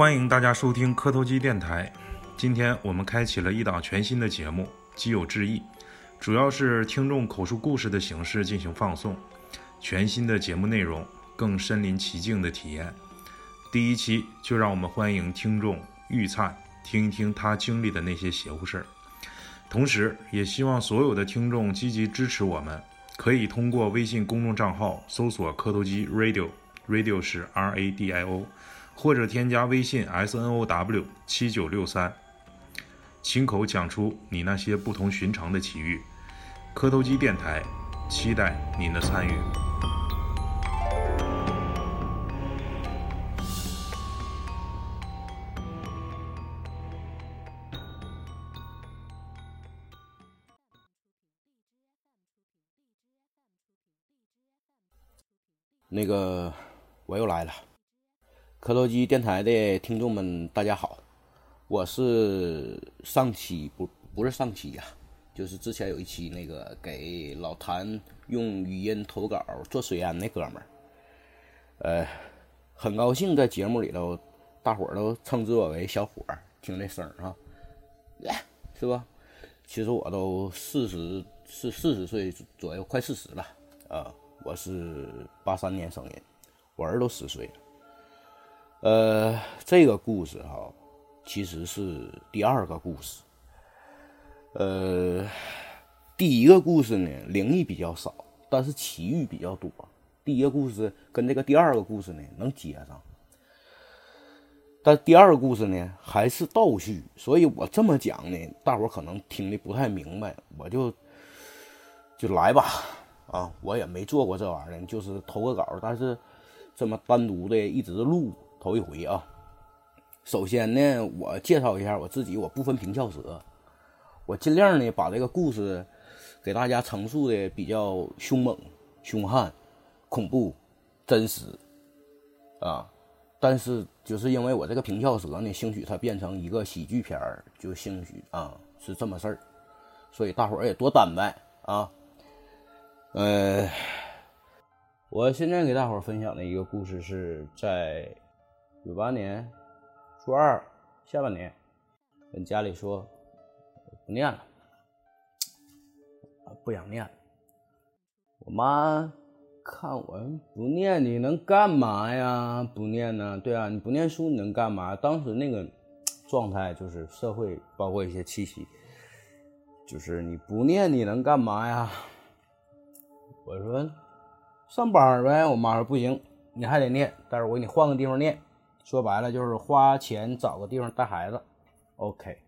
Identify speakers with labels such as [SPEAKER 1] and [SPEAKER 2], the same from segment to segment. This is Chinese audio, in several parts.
[SPEAKER 1] 欢迎大家收听磕头机电台。今天我们开启了一档全新的节目《基友致意》，主要是听众口述故事的形式进行放送。全新的节目内容，更身临其境的体验。第一期就让我们欢迎听众玉灿，听一听他经历的那些邪乎事儿。同时，也希望所有的听众积极支持我们，可以通过微信公众账号搜索“磕头机 Radio”，Radio 是 R A D I O，或者添加微信 S N O W 七九六三，亲口讲出你那些不同寻常的奇遇。磕头机电台，期待您的参与。
[SPEAKER 2] 那个，我又来了。磕头机电台的听众们，大家好，我是上期不不是上期呀、就是之前有一期那个给老谭用语音投稿做水烟那哥们儿，呃，很高兴在节目里头，大伙儿都称之我为小伙儿，听这声儿啊，是吧？其实我都四十四四十岁左右，快四十了啊。我是八三年生人，我儿都十岁了。呃，这个故事哈，其实是第二个故事。呃，第一个故事呢，灵异比较少，但是奇遇比较多。第一个故事跟这个第二个故事呢能接上，但第二个故事呢还是倒叙，所以我这么讲呢，大伙可能听的不太明白，我就就来吧。啊，我也没做过这玩意儿，就是投个稿，但是这么单独的一直录头一回啊。首先呢，我介绍一下我自己，我不分平翘舌，我尽量呢把这个故事给大家陈述的比较凶猛、凶悍、恐怖、真实啊。但是就是因为我这个平翘舌呢，兴许它变成一个喜剧片儿，就兴许啊是这么事儿，所以大伙儿也多担待啊。呃，我现在给大伙儿分享的一个故事是在九八年初二下半年，跟家里说不念了，不想念了。我妈看我不念，你能干嘛呀？不念呢？对啊，你不念书你能干嘛？当时那个状态就是社会，包括一些气息，就是你不念你能干嘛呀？我说上班呗，我妈说不行，你还得念，但是我给你换个地方念。说白了就是花钱找个地方带孩子。OK，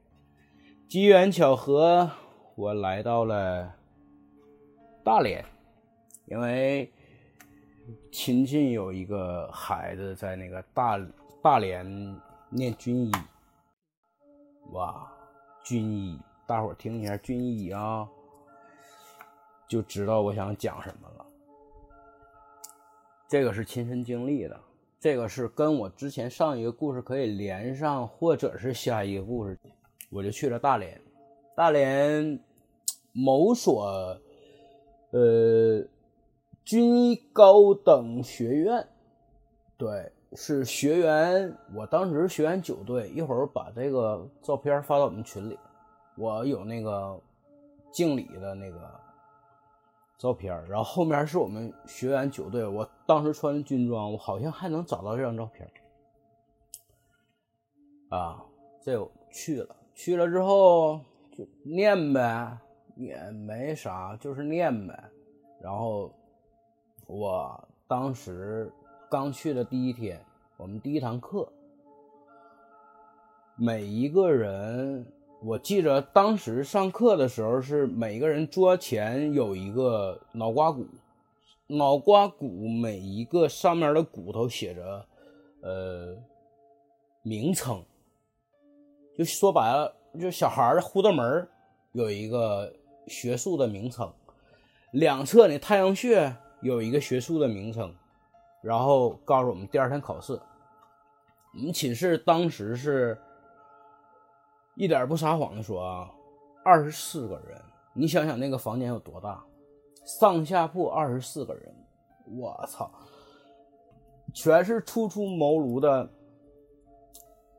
[SPEAKER 2] 机缘巧合，我来到了大连，因为亲戚有一个孩子在那个大大连念军医。哇，军医，大伙儿听一下军医啊。就知道我想讲什么了。这个是亲身经历的，这个是跟我之前上一个故事可以连上，或者是下一个故事。我就去了大连，大连某所呃军医高等学院，对，是学员。我当时学员九队，一会儿把这个照片发到我们群里。我有那个敬礼的那个。照片，然后后面是我们学员九队，我当时穿的军装，我好像还能找到这张照片。啊，这我去了，去了之后就念呗，也没啥，就是念呗。然后我当时刚去的第一天，我们第一堂课，每一个人。我记着当时上课的时候是每个人桌前有一个脑瓜骨，脑瓜骨每一个上面的骨头写着，呃，名称。就说白了，就小孩的呼的门有一个学术的名称，两侧呢太阳穴有一个学术的名称，然后告诉我们第二天考试。我们寝室当时是。一点不撒谎的说啊，二十四个人，你想想那个房间有多大，上下铺二十四个人，我操，全是初出茅庐的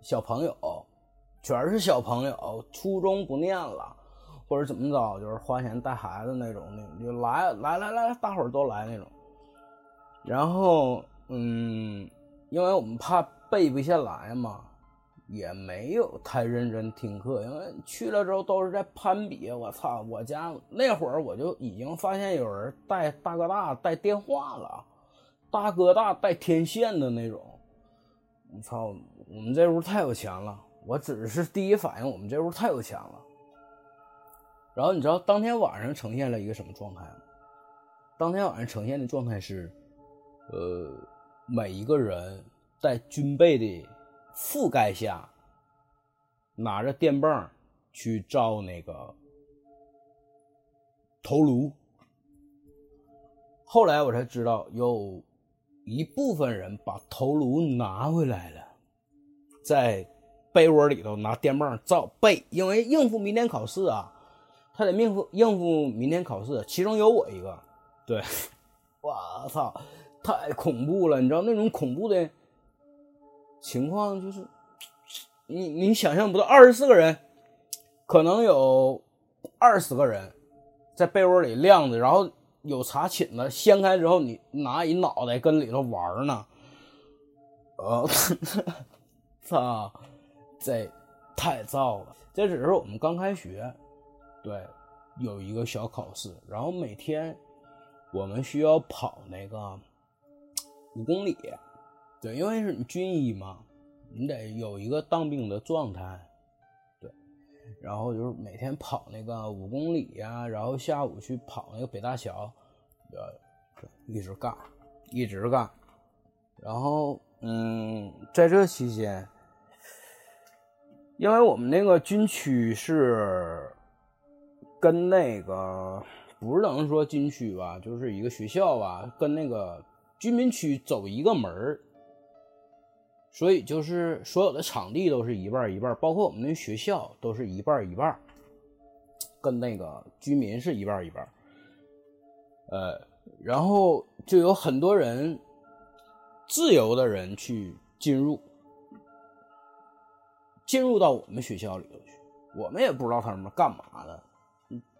[SPEAKER 2] 小朋友，全是小朋友，初中不念了，或者怎么着，就是花钱带孩子那种的，就来来来来，大伙儿都来那种。然后，嗯，因为我们怕背不下来嘛，也没有太认真听课，因为去了之后都是在攀比。我操，我家那会儿我就已经发现有人带大哥大带电话了，大哥大带天线的那种。我操，我们这屋太有钱了！我只是第一反应，我们这屋太有钱了。然后你知道当天晚上呈现了一个什么状态吗？当天晚上呈现的状态是。呃，每一个人带军备的覆盖下，拿着电棒去照那个头颅。后来我才知道，有一部分人把头颅拿回来了，在被窝里头拿电棒照背，因为应付明天考试啊，他得应付应付明天考试。其中有我一个，对，我操！太恐怖了，你知道那种恐怖的情况，就是你你想象不到，二十四个人，可能有二十个人在被窝里晾着，然后有茶寝子，掀开之后你拿一脑袋跟里头玩呢，呃，操，这太燥了。这只是我们刚开学，对，有一个小考试，然后每天我们需要跑那个。五公里，对，因为是你军医嘛，你得有一个当兵的状态，对，然后就是每天跑那个五公里呀，然后下午去跑那个北大桥，对，一直干，一直干，然后嗯，在这期间，因为我们那个军区是跟那个不是能说军区吧，就是一个学校吧，跟那个。居民区走一个门儿所以就是所有的场地都是一半一半，包括我们那学校都是一半一半，跟那个居民是一半一半。呃，然后就有很多人自由的人去进入，进入到我们学校里头去，我们也不知道他们干嘛的，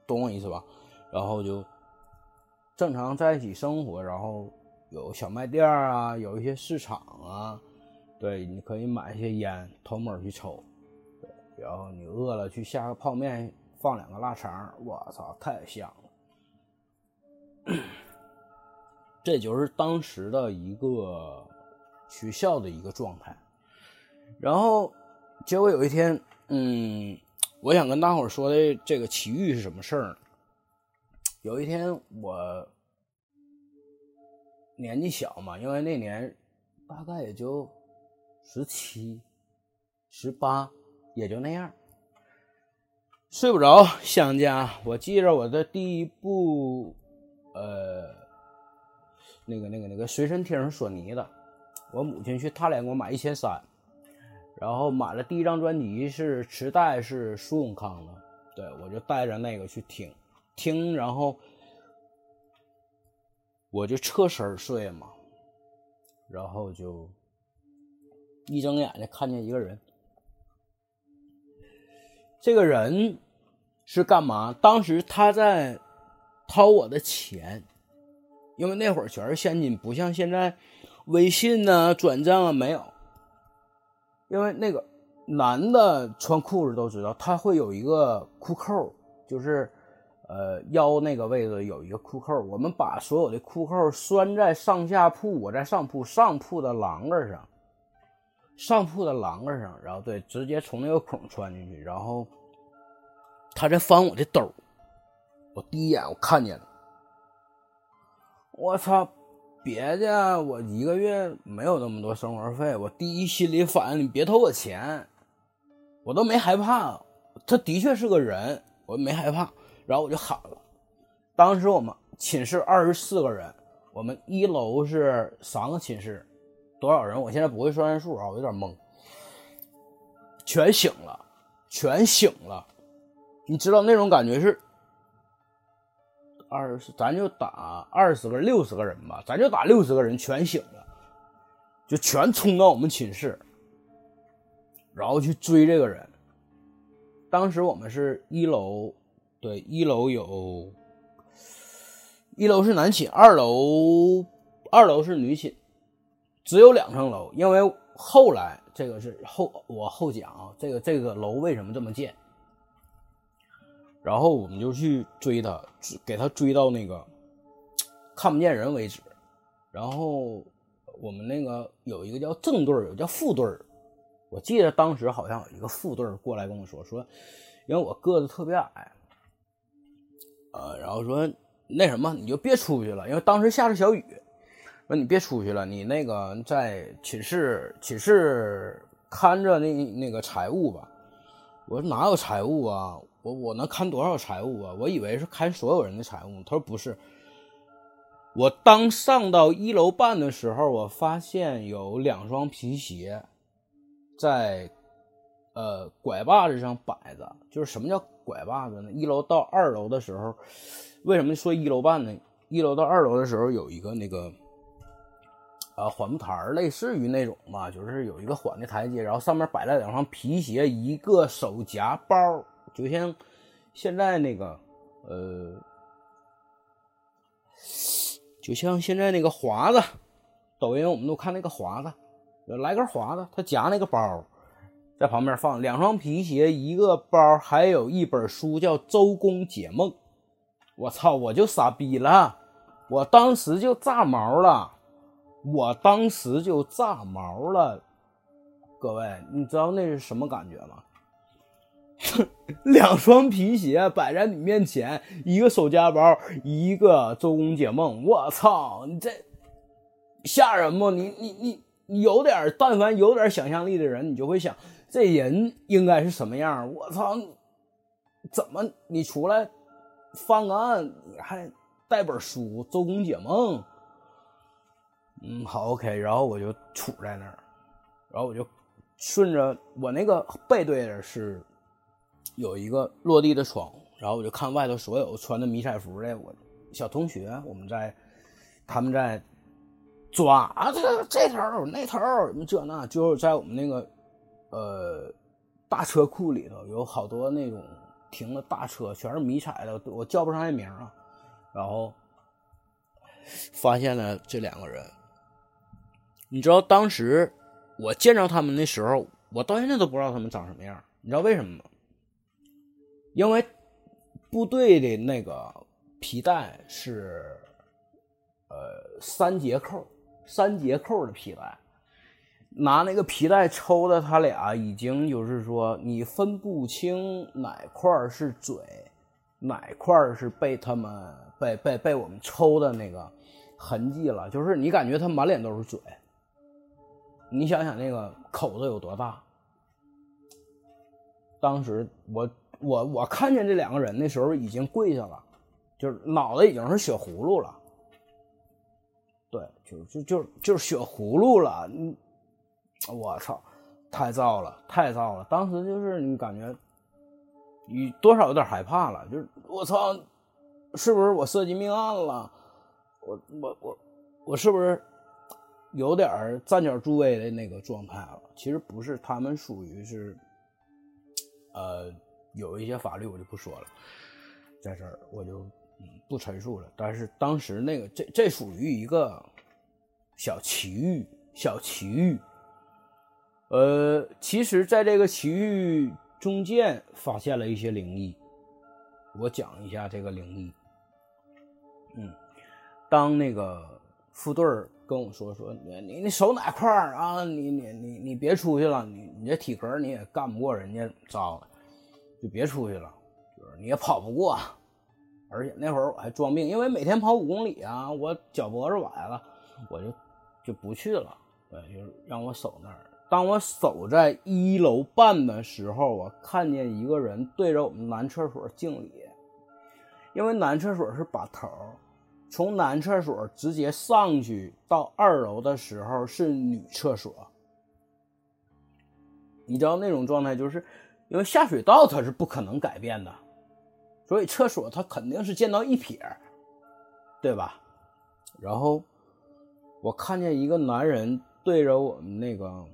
[SPEAKER 2] 懂我意思吧？然后就正常在一起生活，然后。有小卖店啊，有一些市场啊，对，你可以买一些烟，偷摸去抽，对，然后你饿了去下个泡面，放两个腊肠，我操，太香了。这就是当时的一个学校的一个状态。然后，结果有一天，嗯，我想跟大伙说的这个奇遇是什么事儿？有一天我。年纪小嘛，因为那年大概也就十七、十八，也就那样，睡不着，想家。我记着我的第一部，呃，那个、那个、那个随身听是索尼的，我母亲去大连给我买一千三，然后买了第一张专辑是磁带，是苏永康的，对我就带着那个去听，听，然后。我就侧身睡嘛，然后就一睁眼就看见一个人。这个人是干嘛？当时他在掏我的钱，因为那会儿全是现金，不像现在微信呢、转账啊没有。因为那个男的穿裤子都知道，他会有一个裤扣，就是。呃，腰那个位置有一个裤扣，我们把所有的裤扣拴在上下铺，我在上铺，上铺的栏杆上，上铺的栏杆上，然后对，直接从那个孔穿进去，然后他在翻我的兜，我第一眼我看见了，我操，别的我一个月没有那么多生活费，我第一心理反应你别偷我钱，我都没害怕，他的确是个人，我没害怕。然后我就喊了，当时我们寝室二十四个人，我们一楼是三个寝室，多少人？我现在不会算人数啊，我有点懵。全醒了，全醒了，你知道那种感觉是二十，咱就打二十个、六十个人吧，咱就打六十个人全醒了，就全冲到我们寝室，然后去追这个人。当时我们是一楼，对，一楼有，一楼是男寝，二楼二楼是女寝，只有两层楼。因为后来这个是后我后讲啊，这个这个楼为什么这么建？然后我们就去追他，给他追到那个看不见人为止。然后我们那个有一个叫正队有叫副队我记得当时好像有一个副队过来跟我说说，因为我个子特别矮，呃，然后说那什么你就别出去了，因为当时下着小雨，说你别出去了，你那个在寝室寝室看着那那个财务吧。我说哪有财务啊？我我能看多少财务啊？我以为是看所有人的财务。他说不是。我当上到一楼半的时候，我发现有两双皮鞋。在，呃，拐把子上摆着，就是什么叫拐把子呢？一楼到二楼的时候，为什么说一楼半呢？一楼到二楼的时候有一个那个，啊，缓步台类似于那种吧，就是有一个缓的台阶，然后上面摆了两双皮鞋，一个手夹包，就像现在那个，呃，就像现在那个华子，抖音我们都看那个华子。来根华子，他夹那个包，在旁边放两双皮鞋，一个包，还有一本书，叫《周公解梦》。我操！我就傻逼了，我当时就炸毛了，我当时就炸毛了。各位，你知道那是什么感觉吗？两双皮鞋摆在你面前，一个手夹包，一个《周公解梦》。我操！你这吓人不？你你你。有点，但凡有点想象力的人，你就会想，这人应该是什么样？我操，怎么你出来犯个案，你还带本书《周公解梦》？嗯，好，OK，然后我就杵在那儿，然后我就顺着我那个背对着是有一个落地的窗，然后我就看外头所有穿的迷彩服的我小同学，我们在他们在。抓啊！这这头那头这那，就是在我们那个呃大车库里头，有好多那种停的大车，全是迷彩的，我叫不上来名啊。然后发现了这两个人，你知道当时我见着他们的时候，我到现在都不知道他们长什么样。你知道为什么吗？因为部队的那个皮带是呃三节扣。三节扣的皮带，拿那个皮带抽的，他俩已经就是说，你分不清哪块是嘴，哪块是被他们被被被我们抽的那个痕迹了。就是你感觉他满脸都是嘴，你想想那个口子有多大。当时我我我看见这两个人的时候，已经跪下了，就是脑袋已经是血葫芦了。对，就就就就是血葫芦了，嗯，我操，太燥了，太燥了。当时就是你感觉，你多少有点害怕了，就是我操，是不是我涉及命案了？我我我我是不是有点站脚助威的那个状态了？其实不是，他们属于是，呃，有一些法律我就不说了，在这儿我就。不陈述了，但是当时那个这这属于一个小奇遇，小奇遇。呃，其实，在这个奇遇中间发现了一些灵异，我讲一下这个灵异。嗯，当那个副队跟我说说你你你手哪块啊？你你你你别出去了，你你这体格你也干不过人家，糟了，就别出去了，就是你也跑不过。而且那会儿我还装病，因为每天跑五公里啊，我脚脖子崴了，我就就不去了。对，就让我守那儿。当我守在一楼半的时候，我看见一个人对着我们男厕所敬礼，因为男厕所是把头，从男厕所直接上去到二楼的时候是女厕所。你知道那种状态，就是因为下水道它是不可能改变的。所以厕所它肯定是见到一撇，对吧？然后我看见一个男人对着我们那个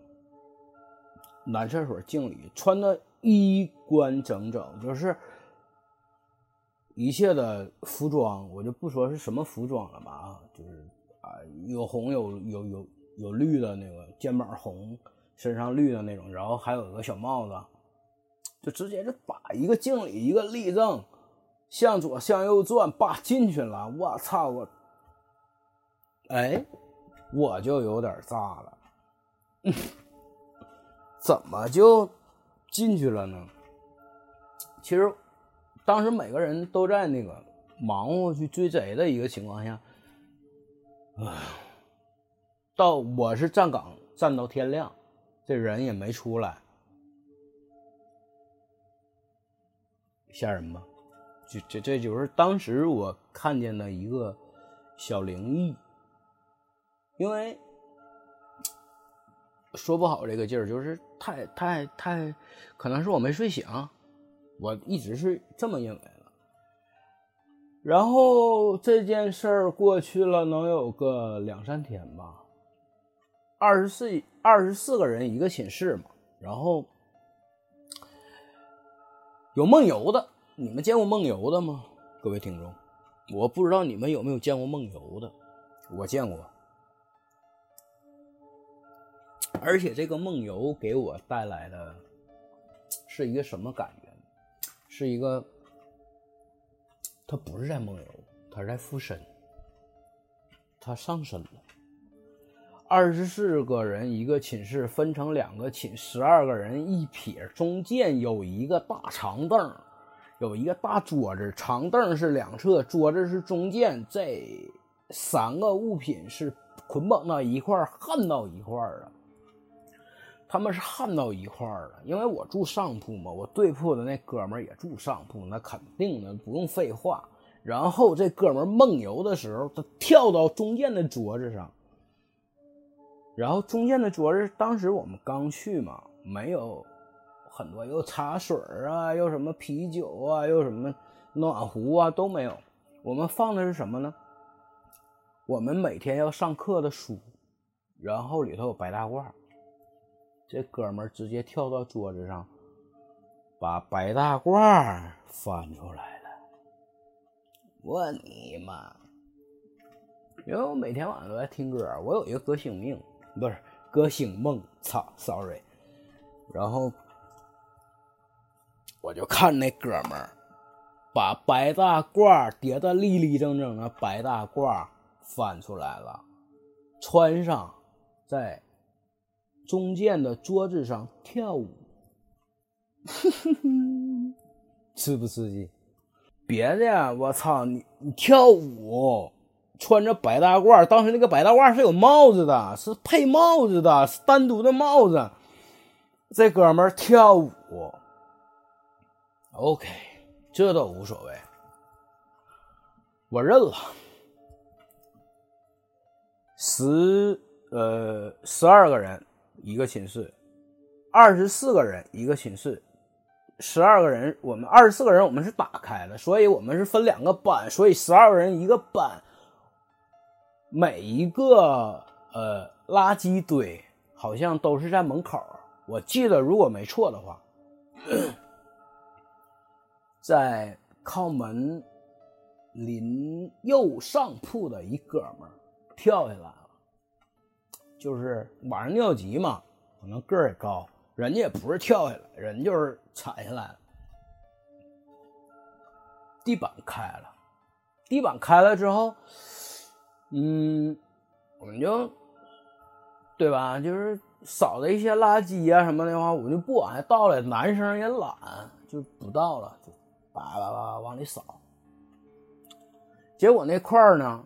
[SPEAKER 2] 男厕所敬礼，穿的衣冠整整，就是一切的服装，我就不说是什么服装了吧啊，就是啊，有红有有有有绿的那个肩膀红，身上绿的那种，然后还有个小帽子，就直接就把一个敬礼一个立正，向左向右转，叭进去了，我操我，哎，我就有点炸了。怎么就进去了呢？其实当时每个人都在那个忙活去追贼的一个情况下，啊，到我是站岗站到天亮，这人也没出来，吓人吧？就这这就是当时我看见的一个小灵异，因为。说不好这个劲儿，就是太太太，可能是我没睡醒，我一直是这么认为的。然后这件事儿过去了，能有个两三天吧。二十四二十四个人一个寝室嘛，然后有梦游的，你们见过梦游的吗？各位听众，我不知道你们有没有见过梦游的，我见过。而且这个梦游给我带来的是一个什么感？是一个，他不是在梦游，他是在附身，他上身了。二十四个人一个寝室，分成两个寝，十二个人一撇，中间有一个大长凳，有一个大桌子，长凳是两侧，桌子是中间，这三个物品是捆绑到一块儿，焊到一块儿了。他们是焊到一块儿了，因为我住上铺嘛，我对铺的那哥们儿也住上铺，那肯定的不用废话。然后这哥们儿梦游的时候，他跳到中间的桌子上，然后中间的桌子当时我们刚去嘛，没有很多，又茶水啊，又什么啤酒啊，又什么暖壶啊都没有。我们放的是什么呢？我们每天要上课的书，然后里头有白大褂。这哥们儿直接跳到桌子上，把白大褂翻出来了。我你妈！因为我每天晚上都在听歌，我有一个歌星命，不是歌星梦。操，sorry。然后我就看那哥们儿把白大褂叠的立立正正的白大褂翻出来了，穿上，在。中间的桌子上跳舞，刺不刺激？别的，我操你！你跳舞，穿着白大褂，当时那个白大褂是有帽子的，是配帽子的，是单独的帽子。这哥们跳舞，OK，这都无所谓，我认了。十呃，十二个人。一个寝室，二十四个人一个寝室，十二个人。我们二十四个人，我们是打开的，所以我们是分两个班，所以十二个人一个班。每一个呃垃圾堆好像都是在门口，我记得如果没错的话，在靠门临右上铺的一哥们跳下来。就是晚上尿急嘛，可能个儿也高，人家也不是跳下来，人就是踩下来了。地板开了，地板开了之后，嗯，我们就，对吧？就是扫的一些垃圾啊什么的话，我就不往下倒了。男生也懒，就不倒了，就叭叭叭往里扫。结果那块儿呢，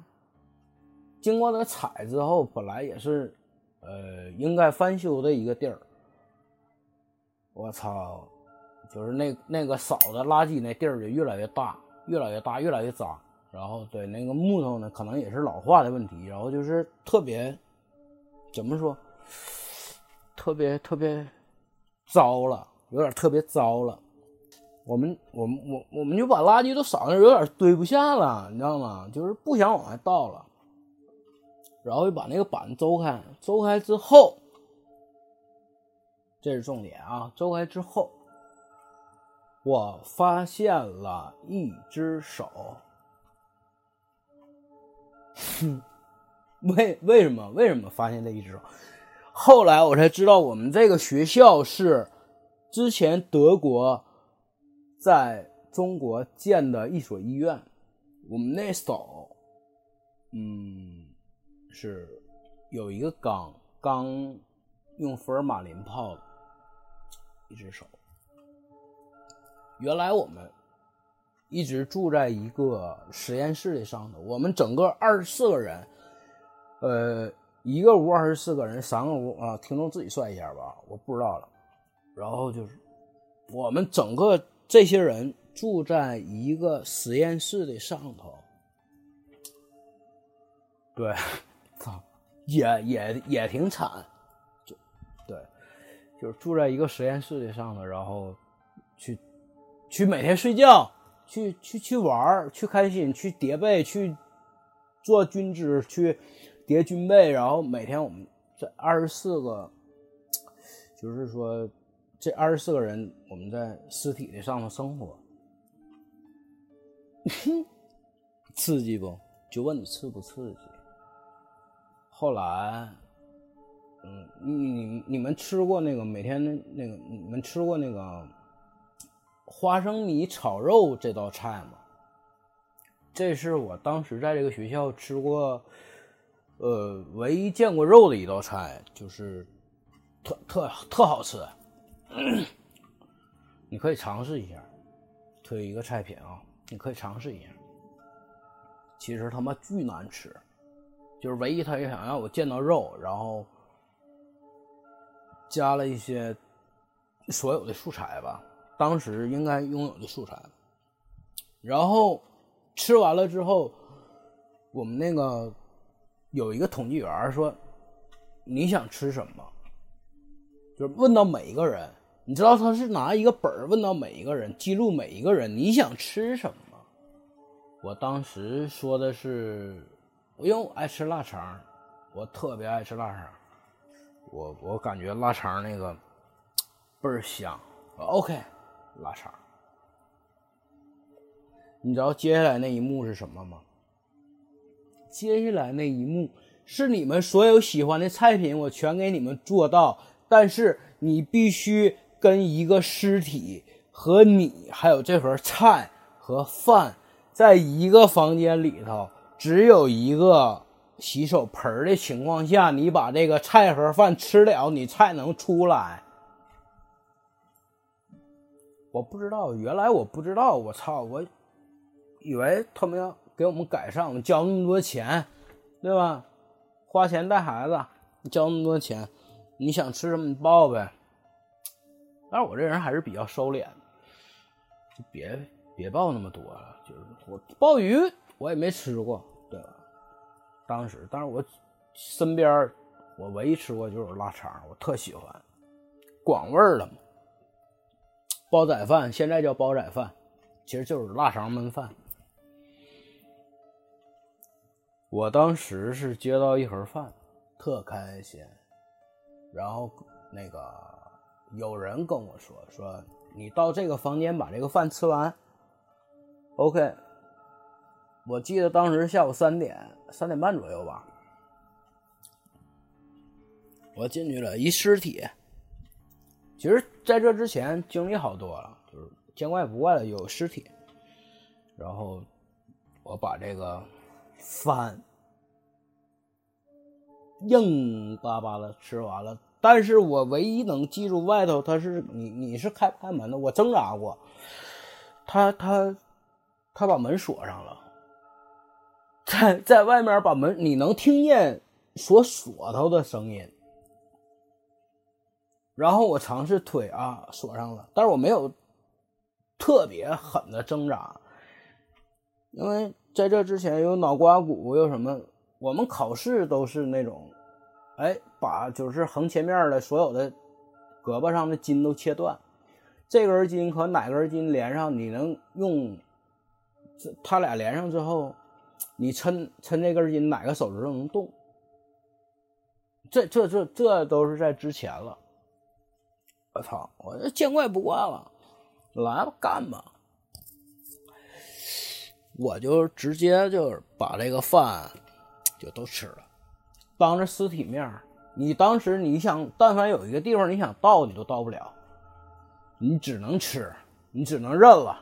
[SPEAKER 2] 经过那个踩之后，本来也是。呃，应该翻修的一个地儿，我操，就是那那个扫的垃圾那地儿就越来越大，越来越大，越来越脏。然后对那个木头呢，可能也是老化的问题。然后就是特别，怎么说，特别特别糟了，有点特别糟了。我们我们我我们就把垃圾都扫那，有点堆不下了，你知道吗？就是不想往外倒了。然后就把那个板周开，周开之后，这是重点啊！周开之后，我发现了一只手。哼，为为什么？为什么发现这一只手？后来我才知道，我们这个学校是之前德国在中国建的一所医院。我们那手，嗯，是有一个缸，缸用福尔马林泡的。一只手。原来我们一直住在一个实验室的上头，我们整个二十四个人，呃，一个屋二十四个人，三个屋啊，听众自己算一下吧，我不知道了。然后就是我们整个这些人住在一个实验室的上头，对，操，也也也挺惨。就是住在一个实验室的上头，然后去去每天睡觉，去去去玩去开心，去叠被，去做军姿，去叠军被，然后每天我们这二十四个，就是说这二十四个人，我们在尸体的上头生活，刺激不？就问你刺不刺激？后来。嗯，你你你们吃过那个每天那个你们吃过那个花生米炒肉这道菜吗？这是我当时在这个学校吃过，呃，唯一见过肉的一道菜，就是特特特好吃。你可以尝试一下，推一个菜品啊，你可以尝试一下。其实他妈巨难吃，就是唯一他也想让我见到肉，然后。加了一些所有的素材吧，当时应该拥有的素材。然后吃完了之后，我们那个有一个统计员说：“你想吃什么？”就是问到每一个人，你知道他是拿一个本问到每一个人，记录每一个人你想吃什么。我当时说的是，因为我爱吃腊肠，我特别爱吃腊肠。我我感觉腊肠那个倍儿香，OK，腊肠。你知道接下来那一幕是什么吗？接下来那一幕是你们所有喜欢的菜品，我全给你们做到，但是你必须跟一个尸体和你还有这盒菜和饭在一个房间里头，只有一个。洗手盆的情况下，你把这个菜盒饭吃了，你才能出来。我不知道，原来我不知道，我操！我以为他们要给我们改善，我们交那么多钱，对吧？花钱带孩子，交那么多钱，你想吃什么你报呗。但是我这人还是比较收敛，就别别报那么多了。就是我鲍鱼我也没吃过，当时，但是我身边我唯一吃过就是腊肠，我特喜欢，广味儿的嘛。煲仔饭现在叫煲仔饭，其实就是腊肠焖饭。我当时是接到一盒饭，特开心。然后那个有人跟我说说，你到这个房间把这个饭吃完，OK。我记得当时下午三点、三点半左右吧，我进去了，一尸体。其实在这之前经历好多了，就是见怪不怪了，有尸体。然后我把这个饭硬巴巴的吃完了，但是我唯一能记住外头他是你你是开不开门的，我挣扎过，他他他把门锁上了。在在外面把门，你能听见锁锁头的声音。然后我尝试推啊，锁上了，但是我没有特别狠的挣扎，因为在这之前有脑瓜骨，有什么？我们考试都是那种，哎，把就是横切面的所有的胳膊上的筋都切断，这根筋和哪根筋连上，你能用这他俩连上之后。你抻抻这根筋，哪个手指头能动？这这这这都是在之前了。我操，我这见怪不怪了，来吧，干吧。我就直接就把这个饭就都吃了，当着尸体面你当时你想，但凡有一个地方你想倒，你都倒不了，你只能吃，你只能认了。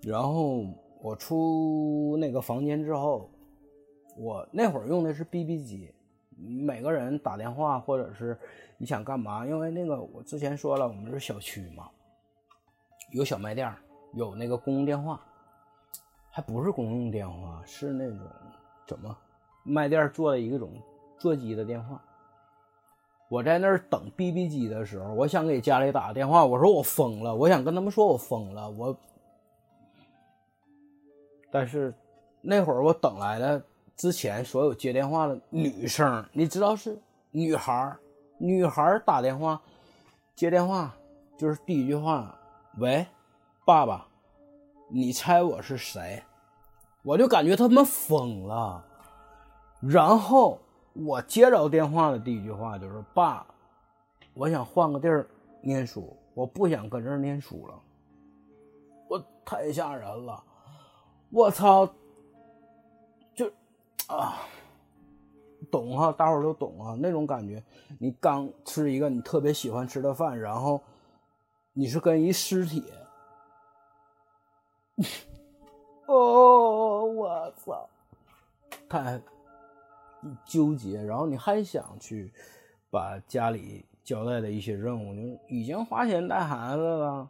[SPEAKER 2] 然后我出那个房间之后，我那会儿用的是 BB 机，每个人打电话或者是你想干嘛，因为那个我之前说了，我们是小区嘛，有小卖店。有那个公用电话，还不是公用电话，是那种怎么卖店做的一种座机的电话。我在那儿等 BB 机的时候，我想给家里打个电话，我说我疯了，我想跟他们说我疯了，我。但是那会儿我等来的之前所有接电话的女生，你知道是女孩儿女孩儿打电话接电话就是第一句话，喂。爸爸，你猜我是谁？我就感觉他们疯了。然后我接着电话的第一句话就是：“爸，我想换个地儿念书，我不想跟这儿念书了。”我太吓人了，我操！就啊，懂哈，大伙儿都懂啊，那种感觉。你刚吃一个你特别喜欢吃的饭，然后你是跟一尸体。哦，我操！太纠结，然后你还想去把家里交代的一些任务，就已经花钱带孩子了，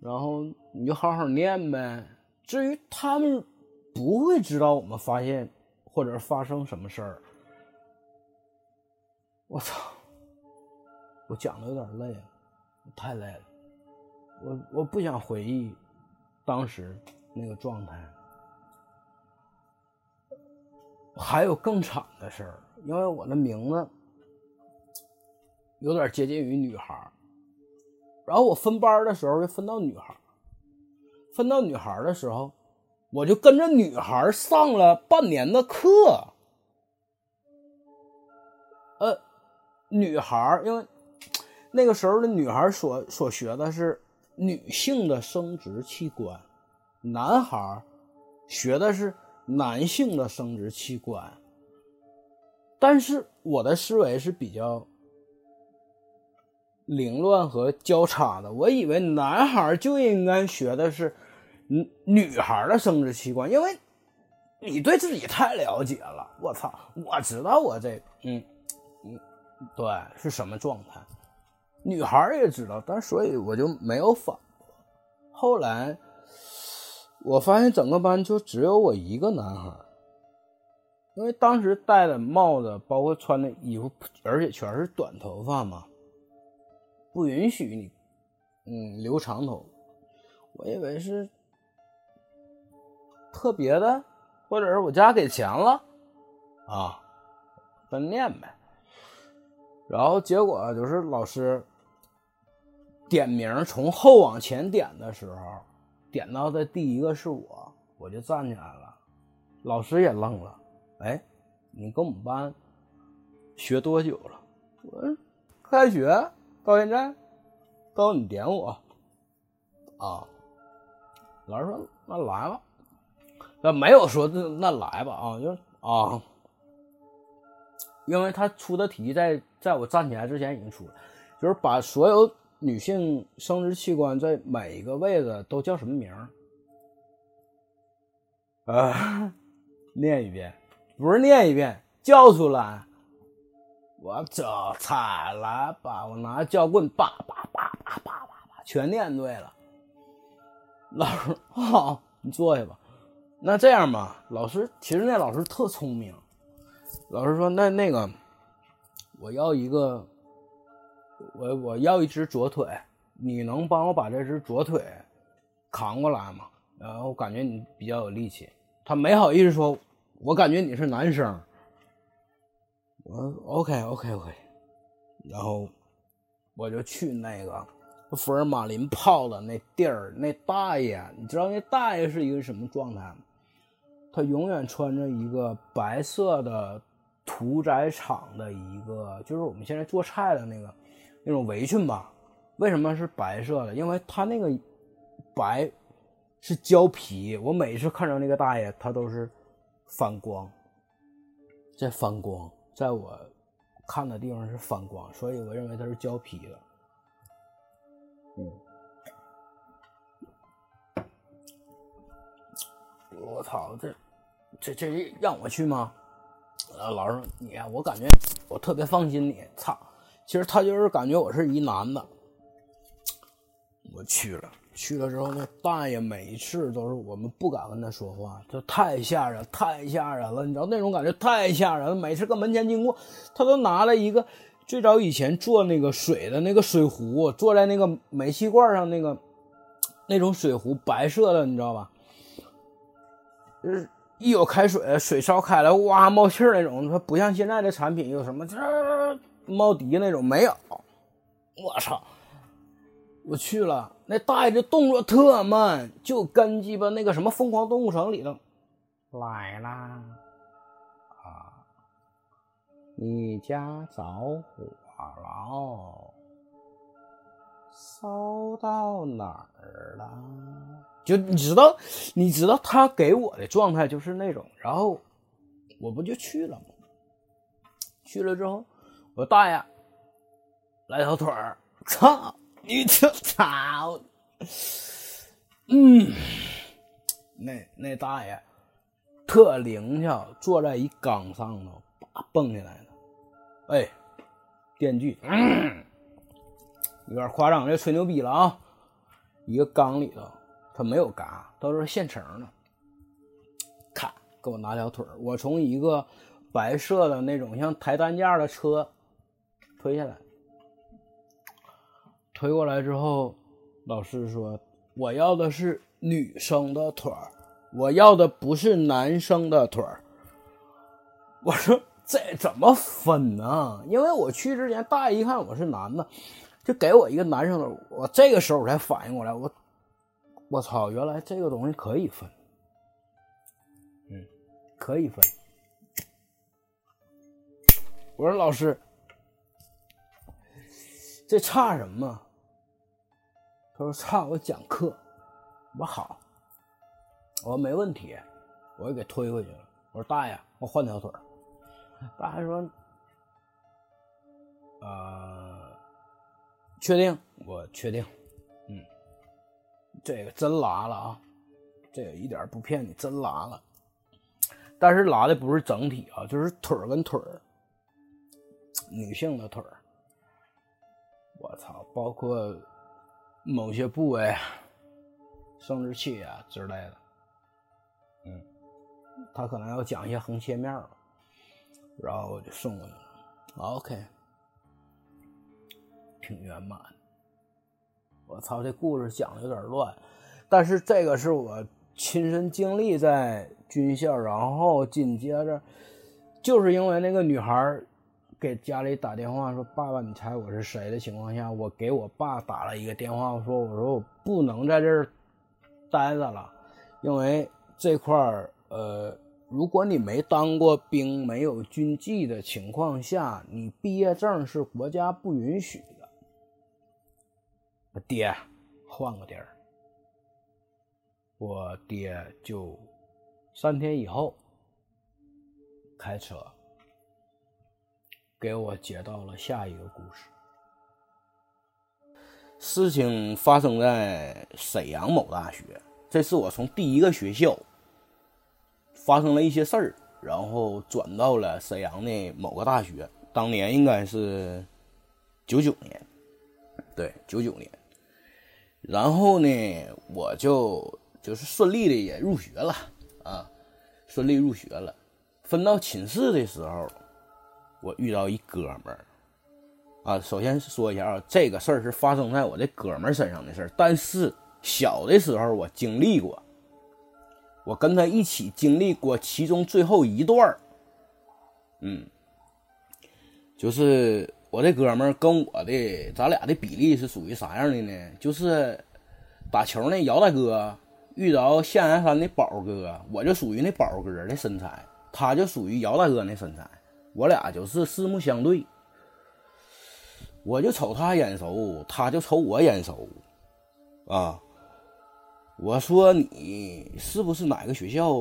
[SPEAKER 2] 然后你就好好念呗。至于他们不会知道我们发现或者发生什么事儿，我操！我讲的有点累了，太累了，我我不想回忆。当时那个状态，还有更惨的事儿，因为我的名字有点接近于女孩然后我分班的时候就分到女孩分到女孩的时候，我就跟着女孩上了半年的课。呃，女孩因为那个时候的女孩所所学的是。女性的生殖器官，男孩学的是男性的生殖器官。但是我的思维是比较凌乱和交叉的，我以为男孩就应该学的是女女孩的生殖器官，因为你对自己太了解了。我操，我知道我这嗯嗯，对是什么状态。女孩也知道，但所以我就没有反驳。后来我发现整个班就只有我一个男孩，因为当时戴的帽子，包括穿的衣服，而且全是短头发嘛，不允许你嗯留长头。我以为是特别的，或者是我家给钱了啊，分念呗。然后结果就是老师。点名从后往前点的时候，点到的第一个是我，我就站起来了。老师也愣了，哎，你跟我们班学多久了？我开学到现在，到你点我啊？老师说那来吧，那没有说那那来吧啊，就啊，因为他出的题在在我站起来之前已经出了，就是把所有。女性生殖器官在每一个位置都叫什么名儿？啊，念一遍，不是念一遍，叫出来。我这才来吧，我拿教棍，叭叭叭叭叭叭叭，全念对了。老师好，你坐下吧。那这样吧，老师，其实那老师特聪明。老师说：“那那个，我要一个。”我我要一只左腿，你能帮我把这只左腿扛过来吗？然后感觉你比较有力气。他没好意思说，我感觉你是男生。我 OK OK OK，然后我就去那个福尔马林泡的那地儿，那大爷，你知道那大爷是一个什么状态吗？他永远穿着一个白色的屠宰场的一个，就是我们现在做菜的那个那种围裙吧。为什么是白色的？因为他那个白是胶皮。我每次看着那个大爷，他都是反光，在反光，在我看的地方是反光，所以我认为他是胶皮的。我操，这这这让我去吗？呃，老师，你呀，我感觉我特别放心你。操，其实他就是感觉我是一男的。我去了，去了之后，那大爷每一次都是我们不敢跟他说话，就太吓人，太吓人了，你知道那种感觉太吓人了。每次搁门前经过，他都拿了一个最早以前做那个水的那个水壶，坐在那个煤气罐上那个那种水壶，白色的，你知道吧？就是一有开水，水烧开了，哇冒气儿那种，它不像现在的产品有什么这冒滴那种没有。我操！我去了，那大爷的动作特慢，就跟鸡巴那个什么《疯狂动物城》里头来啦！你家着火了，烧到哪儿了？就你知道，你知道他给我的状态就是那种，然后我不就去了吗？去了之后，我大爷来条腿儿，操！你这操！嗯，那那大爷特灵巧，坐在一缸上头，蹦下来了。哎，电锯，嗯，有点夸张，这吹牛逼了啊！一个缸里头，它没有嘎，都是现成的。咔，给我拿条腿我从一个白色的那种像抬担架的车推下来。推过来之后，老师说：“我要的是女生的腿儿，我要的不是男生的腿儿。”我说：“这怎么分呢？因为我去之前，大爷一看我是男的，就给我一个男生的。我这个时候我才反应过来，我我操，原来这个东西可以分，嗯，可以分。我说老师，这差什么？他说：“差我讲课。”我：“好。”我说：“没问题。”我就给推回去了。我说：“大爷，我换条腿。”大爷说：“呃，确定？我确定。嗯，这个真拉了啊，这个一点不骗你，真拉了。但是拉的不是整体啊，就是腿跟腿女性的腿我操，包括。”某些部位，生殖器啊之类的，嗯，他可能要讲一些横切面了，然后我就送过去了。OK，挺圆满。我操，这故事讲的有点乱，但是这个是我亲身经历在军校，然后紧接着就是因为那个女孩。给家里打电话说：“爸爸，你猜我是谁？”的情况下，我给我爸打了一个电话，我说：“我说我不能在这儿待着了，因为这块儿，呃，如果你没当过兵、没有军纪的情况下，你毕业证是国家不允许的。”爹，换个地儿。我爹就三天以后开车。给我接到了下一个故事。事情发生在沈阳某大学，这是我从第一个学校发生了一些事儿，然后转到了沈阳的某个大学。当年应该是九九年，对，九九年。然后呢，我就就是顺利的也入学了啊，顺利入学了。分到寝室的时候。我遇到一哥们儿，啊，首先说一下啊，这个事儿是发生在我这哥们儿身上的事儿。但是小的时候我经历过，我跟他一起经历过其中最后一段儿，嗯，就是我这哥们儿跟我的咱俩的比例是属于啥样的呢？就是打球那姚大哥遇着象牙山的宝哥，我就属于那宝哥的身材，他就属于姚大哥那身材。我俩就是四目相对，我就瞅他眼熟，他就瞅我眼熟，啊，我说你是不是哪个学校？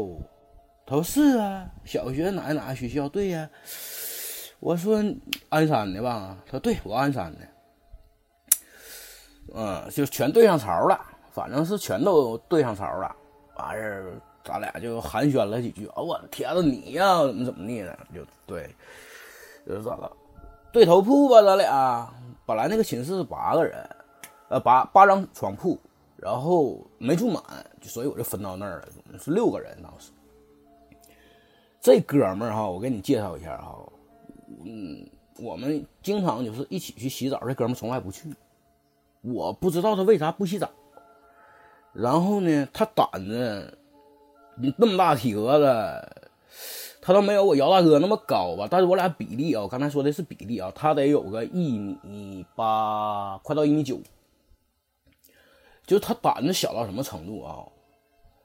[SPEAKER 2] 他说是啊，小学哪哪个学校？对呀。我说鞍山的吧？他说对，我鞍山的。嗯，就全对上槽了，反正是全都对上槽了。完事儿，咱俩就寒暄了几句。哦，我的天呐，你呀，怎么怎么地的？就对，就是咋了？对头铺吧，咱俩本来那个寝室是八个人，呃，八八张床铺，然后没住满，所以我就分到那儿了，是六个人当时。这哥们儿哈，我给你介绍一下哈，嗯，我们经常就是一起去洗澡，这哥们儿从来不去，我不知道他为啥不洗澡。然后呢，他胆子，那么大体格子，他都没有我姚大哥那么高吧？但是我俩比例啊，我刚才说的是比例啊，他得有个一米八，快到一米九。就他胆子小到什么程度啊？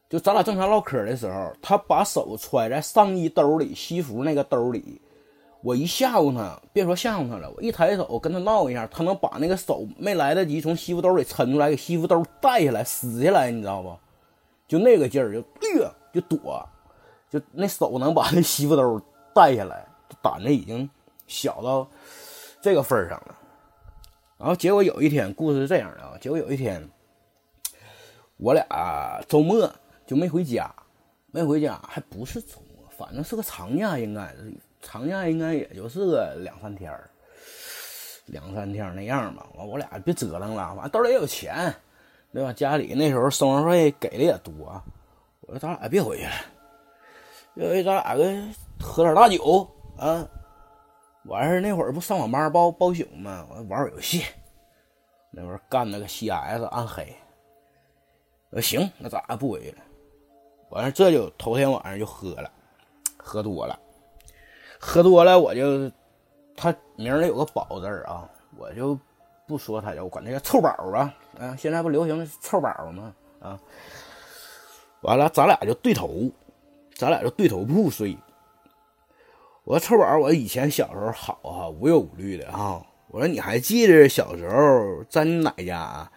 [SPEAKER 2] 就咱俩正常唠嗑的时候，他把手揣在上衣兜里，西服那个兜里。我一吓唬他，别说吓唬他了，我一抬手跟他闹一下，他能把那个手没来得及从西服兜里抻出来，给西服兜带下来撕下来，你知道不？就那个劲儿，就哎就躲，就那手能把那西服兜带下来，胆子已经小到这个份儿上了。然后结果有一天，故事是这样的啊，结果有一天，我俩周末就没回家，没回家，还不是周末，反正是个长假，应该。长假应该也就是个两三天两三天那样吧。完，我俩别折腾了，完兜里也有钱，对吧？家里那时候生活费给的也多。我说咱俩别回去了，因为咱俩个喝点大酒啊。完事那会儿不上网吧包包宿吗？我玩会游戏，那会儿干那个 CS 暗黑。呃，行，那咱不回去了。完事这就头天晚上就喝了，喝多了。喝多了，我就他名里有个宝字啊，我就不说他叫，我管他叫臭宝啊。啊，现在不流行臭宝吗？啊，完了，咱俩就对头，咱俩就对头铺睡。我说臭宝，我以前小时候好哈，无忧无虑的哈。我说你还记得小时候在你奶家？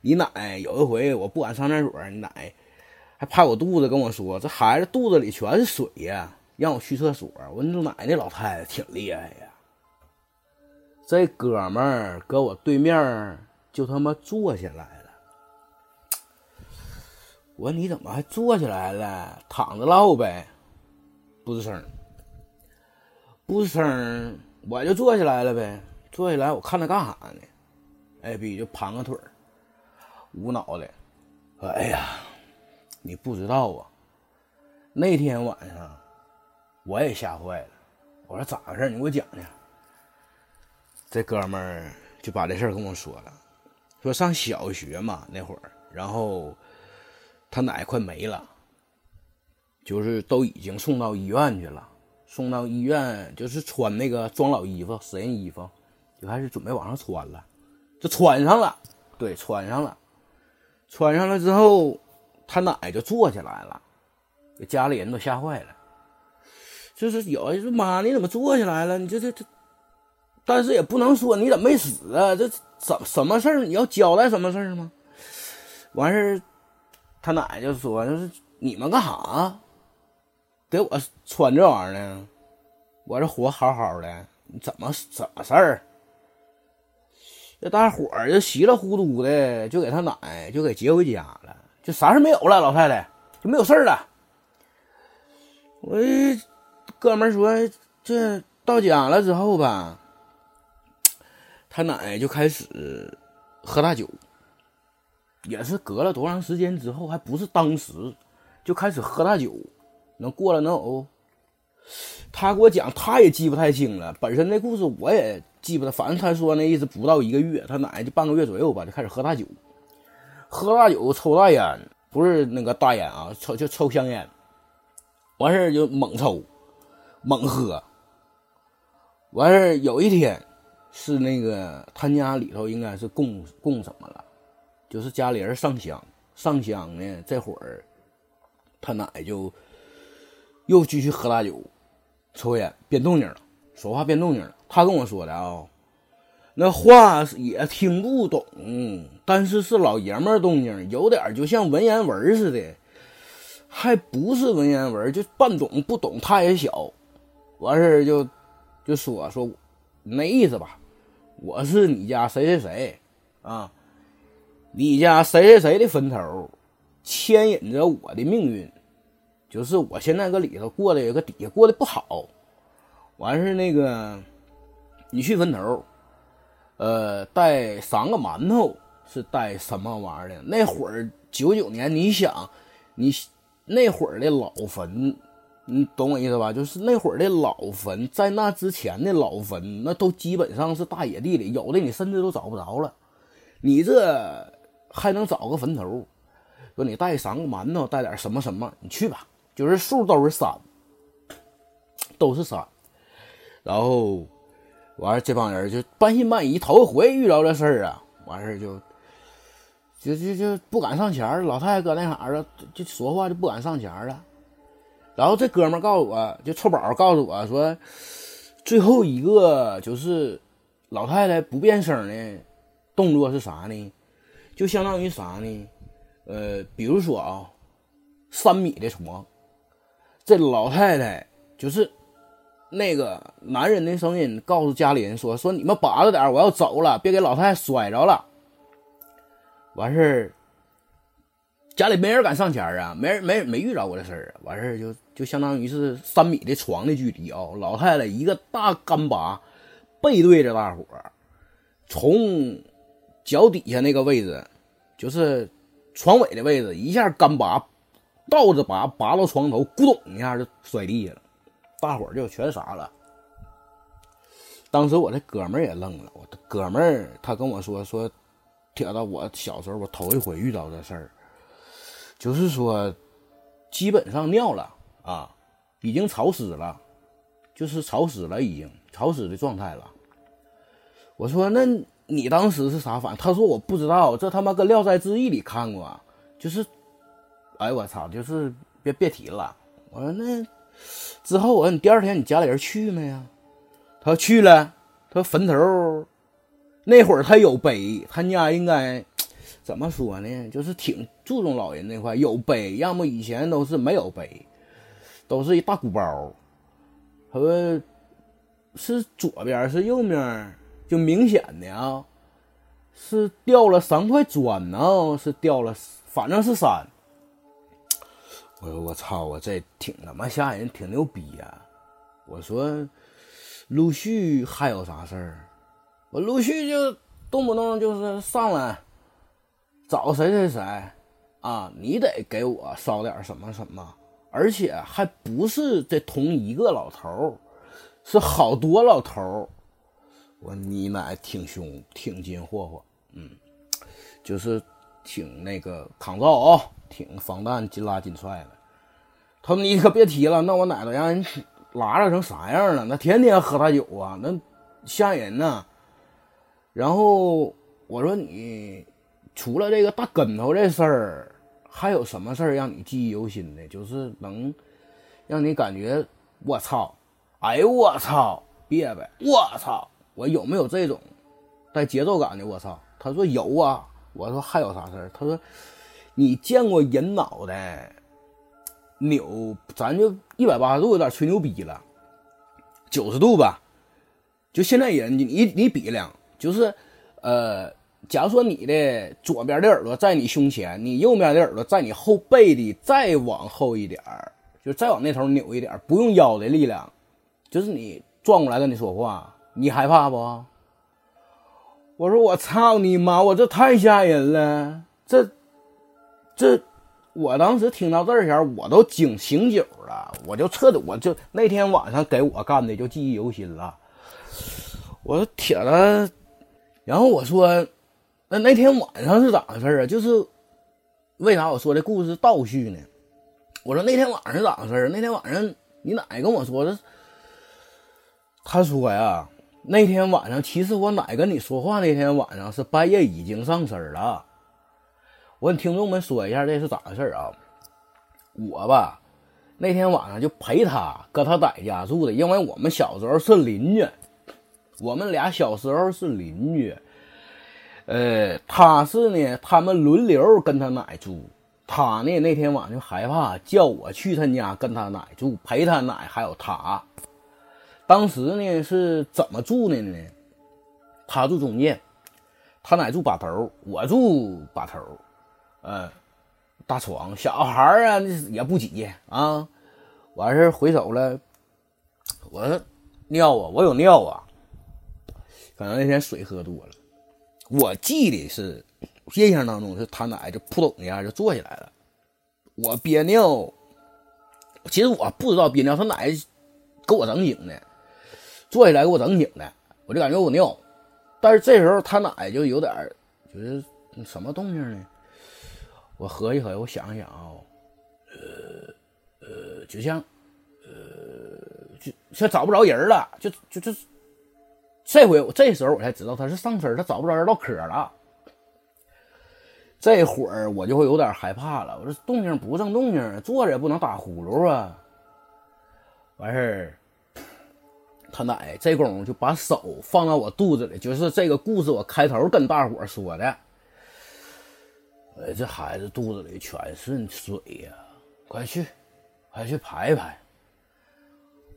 [SPEAKER 2] 你奶有一回我不敢上厕所，你奶还拍我肚子跟我说，这孩子肚子里全是水呀。让我去厕所，我说你奶奶老太太挺厉害呀。这哥们儿搁我对面就他妈坐下来了。我说你怎么还坐起来了？躺着唠呗。不吱声，不吱声，我就坐起来了呗。坐起来，我看他干啥呢？哎，比就盘个腿儿，捂脑袋，说：“哎呀，你不知道啊，那天晚上。”我也吓坏了，我说咋回事？你给我讲讲。这哥们就把这事儿跟我说了，说上小学嘛那会儿，然后他奶快没了，就是都已经送到医院去了，送到医院就是穿那个装老衣服、实验衣服，就开始准备往上穿了，就穿上了，对，穿上了，穿上了之后，他奶就坐起来了，给家里人都吓坏了。就是有人说妈，你怎么坐起来了？你这这这，但是也不能说你怎么没死啊？这怎什么事儿？你要交代什么事儿吗？完事儿，他奶就说：“就是你们干啥？给我穿这玩意儿呢？我这活好好的，你怎么怎么事儿？”这大伙儿就稀里糊涂的就给他奶就给接回家了，就啥事没有了，老太太就没有事了。我。哥们说：“这到家了之后吧，他奶就开始喝大酒，也是隔了多长时间之后，还不是当时就开始喝大酒，能过了能有。他给我讲，他也记不太清了。本身那故事我也记不得，反正他说那意思不到一个月，他奶奶就半个月左右吧，就开始喝大酒，喝大酒抽大烟，不是那个大烟啊，抽就抽香烟，完事儿就猛抽。”猛喝，完事儿有一天，是那个他家里头应该是供供什么了，就是家里人上香，上香呢这会儿，他奶就又继续喝大酒，抽烟，变动静了，说话变动静了。他跟我说的啊，那话也听不懂，但是是老爷们儿动静，有点就像文言文似的，还不是文言文，就半懂不懂。他也小，完事儿就就说说那意思吧，我是你家谁谁谁啊，你家谁谁谁的坟头，牵引着我的命运。就是我现在搁里头过的，有个底下过得不好，完事那个，你去坟头，呃，带三个馒头是带什么玩意儿的？那会儿九九年，你想，你那会儿的老坟，你懂我意思吧？就是那会儿的老坟，在那之前的老坟，那都基本上是大野地里，有的你甚至都找不着了。你这还能找个坟头？说你带三个馒头，带点什么什么，你去吧。就是数都是三，都是三，然后完了这帮人就半信半疑，头一回遇到这事儿啊，完事儿就就就就不敢上前老太太搁那啥了，就说话就不敢上前了。然后这哥们儿告诉我就臭宝告诉我说，最后一个就是老太太不变声的动作是啥呢？就相当于啥呢？呃，比如说啊，三米的床。这老太太就是那个男人的声音，告诉家里人说：“说你们把着点，我要走了，别给老太太摔着了。”完事儿，家里没人敢上前啊，没人没人没遇着过这事儿。完事儿就就相当于是三米的床的距离啊，老太太一个大干拔背对着大伙儿，从脚底下那个位置，就是床尾的位置，一下干拔。倒着拔，拔到床头，咕咚一下就摔地下了，大伙儿就全傻了。当时我这哥们儿也愣了，我的哥们儿他跟我说说，铁子，我小时候我头一回遇到这事儿，就是说基本上尿了啊，已经潮湿了，就是潮湿了，已经潮湿的状态了。我说那你当时是啥反应？他说我不知道，这他妈跟《聊斋志异》里看过，就是。哎，我操！就是别别提了。我说那之后，我说你第二天你家里人去没呀？他说去了。他说坟头那会儿他有碑，他家应该怎么说呢？就是挺注重老人那块有碑，要么以前都是没有碑，都是一大鼓包。他说是左边是右面，就明显的啊，是掉了三块砖呢，是掉了，反正是三。我说我操，我这挺他妈吓人，挺牛逼呀！我说陆续还有啥事儿？我陆续就动不动就是上来找谁谁谁啊，你得给我烧点什么什么，而且还不是这同一个老头儿，是好多老头儿。我你奶挺凶，挺金霍霍，嗯，就是挺那个抗造啊。挺防弹，紧拉紧踹的。他说：“你可别提了，那我奶奶让人拉拉成啥样了？那天天喝大酒啊，那吓人呐。”然后我说：“你除了这个大跟头这事儿，还有什么事儿让你记忆犹新的？就是能让你感觉我操，哎呦我操，别呗，我操，我有没有这种带节奏感的？我操。”他说：“有啊。”我说：“还有啥事儿？”他说。你见过人脑袋扭，咱就一百八十度有点吹牛逼了，九十度吧。就现在人，你你你比量，就是，呃，假如说你的左边的耳朵在你胸前，你右边的耳朵在你后背的再往后一点儿就再往那头扭一点儿不用腰的力量，就是你转过来跟你说话，你害怕不？我说我操你妈，我这太吓人了，这。这，我当时听到这儿前，我都惊醒酒了，我就彻底，我就那天晚上给我干的就记忆犹新了。我说铁了，然后我说，那那天晚上是咋回事啊？就是为啥我说这故事倒叙呢？我说那天晚上是咋回事那天晚上你奶跟我说的，他说呀，那天晚上其实我奶跟你说话那天晚上是半夜已经上身了。我跟听众们说一下这是咋回事啊？我吧，那天晚上就陪他搁他奶家住的，因为我们小时候是邻居，我们俩小时候是邻居。呃，他是呢，他们轮流跟他奶住。他呢那天晚上就害怕，叫我去他家跟他奶住，陪他奶还有他。当时呢是怎么住的呢？他住中间，他奶住把头，我住把头。呃，大床，小孩啊也不挤啊。完事回手了，我说尿啊，我有尿啊。可能那天水喝多了。我记得是印象当中是他奶就扑通一下就坐起来了，我憋尿，其实我不知道憋尿，他奶给我整醒的，坐起来给我整醒的，我就感觉我尿，但是这时候他奶就有点就是什么动静呢？我合计合计，我想一想啊，呃呃，就像呃就像找不着人了，就就就。这回我这时候我才知道他是上身，他找不着人唠嗑了。这会儿我就会有点害怕了。我说动静不正动静，坐着也不能打呼噜啊。完事儿，他奶这功夫就把手放到我肚子里，就是这个故事我开头跟大伙说的。哎，这孩子肚子里全是水呀，快去，快去排排。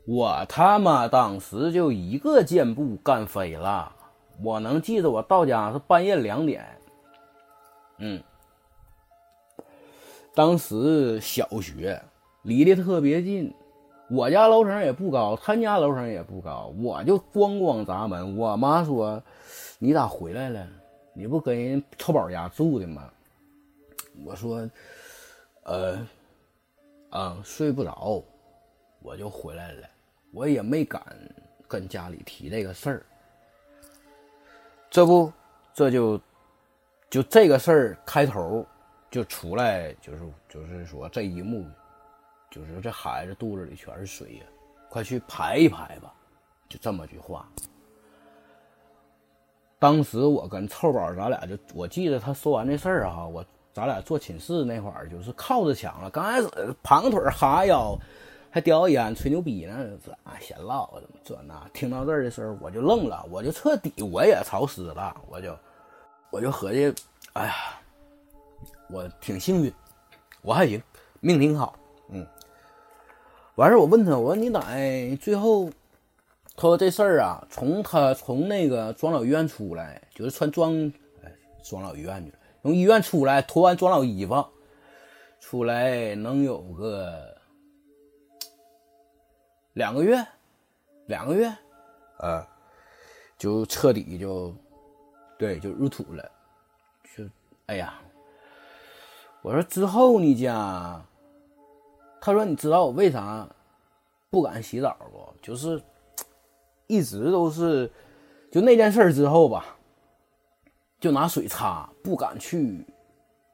[SPEAKER 2] 我他妈当时就一个箭步干飞了，我能记得我到家是半夜两点，嗯，当时小学离得特别近，我家楼层也不高，他家楼层也不高，我就咣咣砸门。我妈说：“你咋回来了？你不跟人臭宝家住的吗？”我说：“呃，啊，睡不着，我就回来了。”我也没敢跟家里提这个事儿，这不，这就就这个事儿开头就出来，就是就是说这一幕，就是这孩子肚子里全是水呀，快去排一排吧，就这么句话。当时我跟臭宝咱俩就，我记得他说完这事儿啊，我咱俩坐寝室那会儿就是靠着墙了，刚开始盘腿哈腰。还叼烟吹牛逼呢，这啊闲唠怎么这那？听到这儿的时候我就愣了，我就彻底我也潮湿了，我就我就合计，哎呀，我挺幸运，我还行，命挺好，嗯。完事儿我问他，我说你奶最后，他说这事儿啊，从他从那个庄老医院出来，就是穿庄哎庄老医院去了，从医院出来脱完装老衣服，出来能有个。两个月，两个月，啊，就彻底就，对，就入土了，就，哎呀，我说之后你家，他说你知道我为啥不敢洗澡不？就是一直都是，就那件事之后吧，就拿水擦，不敢去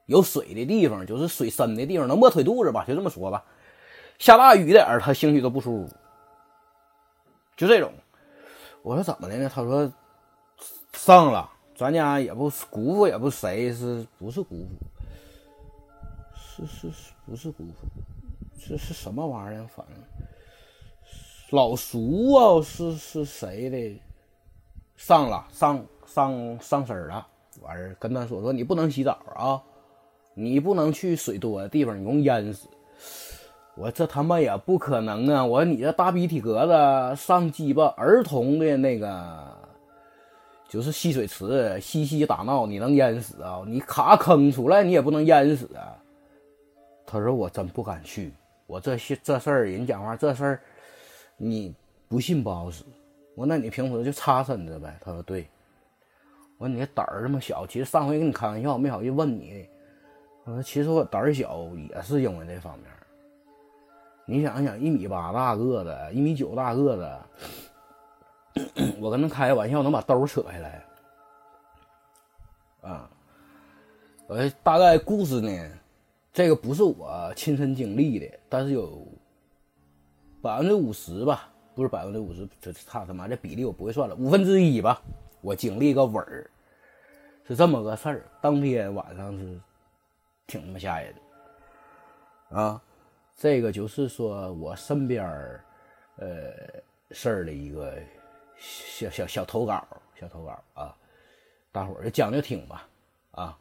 [SPEAKER 2] 有水的地方，就是水深的地方，能没腿肚子吧？就这么说吧，下大雨点儿，他兴许都不舒服。就这种，我说怎么的呢？他说上了，咱家也不姑父，也不谁，是不是姑父？是是是，不是姑父？这是什么玩意儿？反正老叔啊，是是谁的？上了，上上上身了，完事跟他说说，你不能洗澡啊，你不能去水多的地方，你容易淹死。我这他妈也不可能啊！我说你这大鼻涕格子上鸡巴儿童的那个，就是戏水池嬉戏打闹，你能淹死啊？你卡坑出来，你也不能淹死啊！他说我真不敢去，我这些这事儿人讲话这事儿，你不信不好使。我那你平时就擦身子呗。他说对。我说你这胆儿这么小，其实上回跟你开玩笑，没好意思问你。我说其实我胆儿小也是因为这方面。你想想，一米八大个子，一米九大个子，我跟他开玩笑，能把兜扯下来啊！我，大概故事呢，这个不是我亲身经历的，但是有百分之五十吧，不是百分之五十，这他他妈这比例我不会算了，五分之一吧，我经历个尾儿，是这么个事儿。当天晚上是挺他妈吓人的啊！这个就是说我身边儿呃事儿的一个小小小投稿，小投稿啊，大伙儿就将就听吧啊。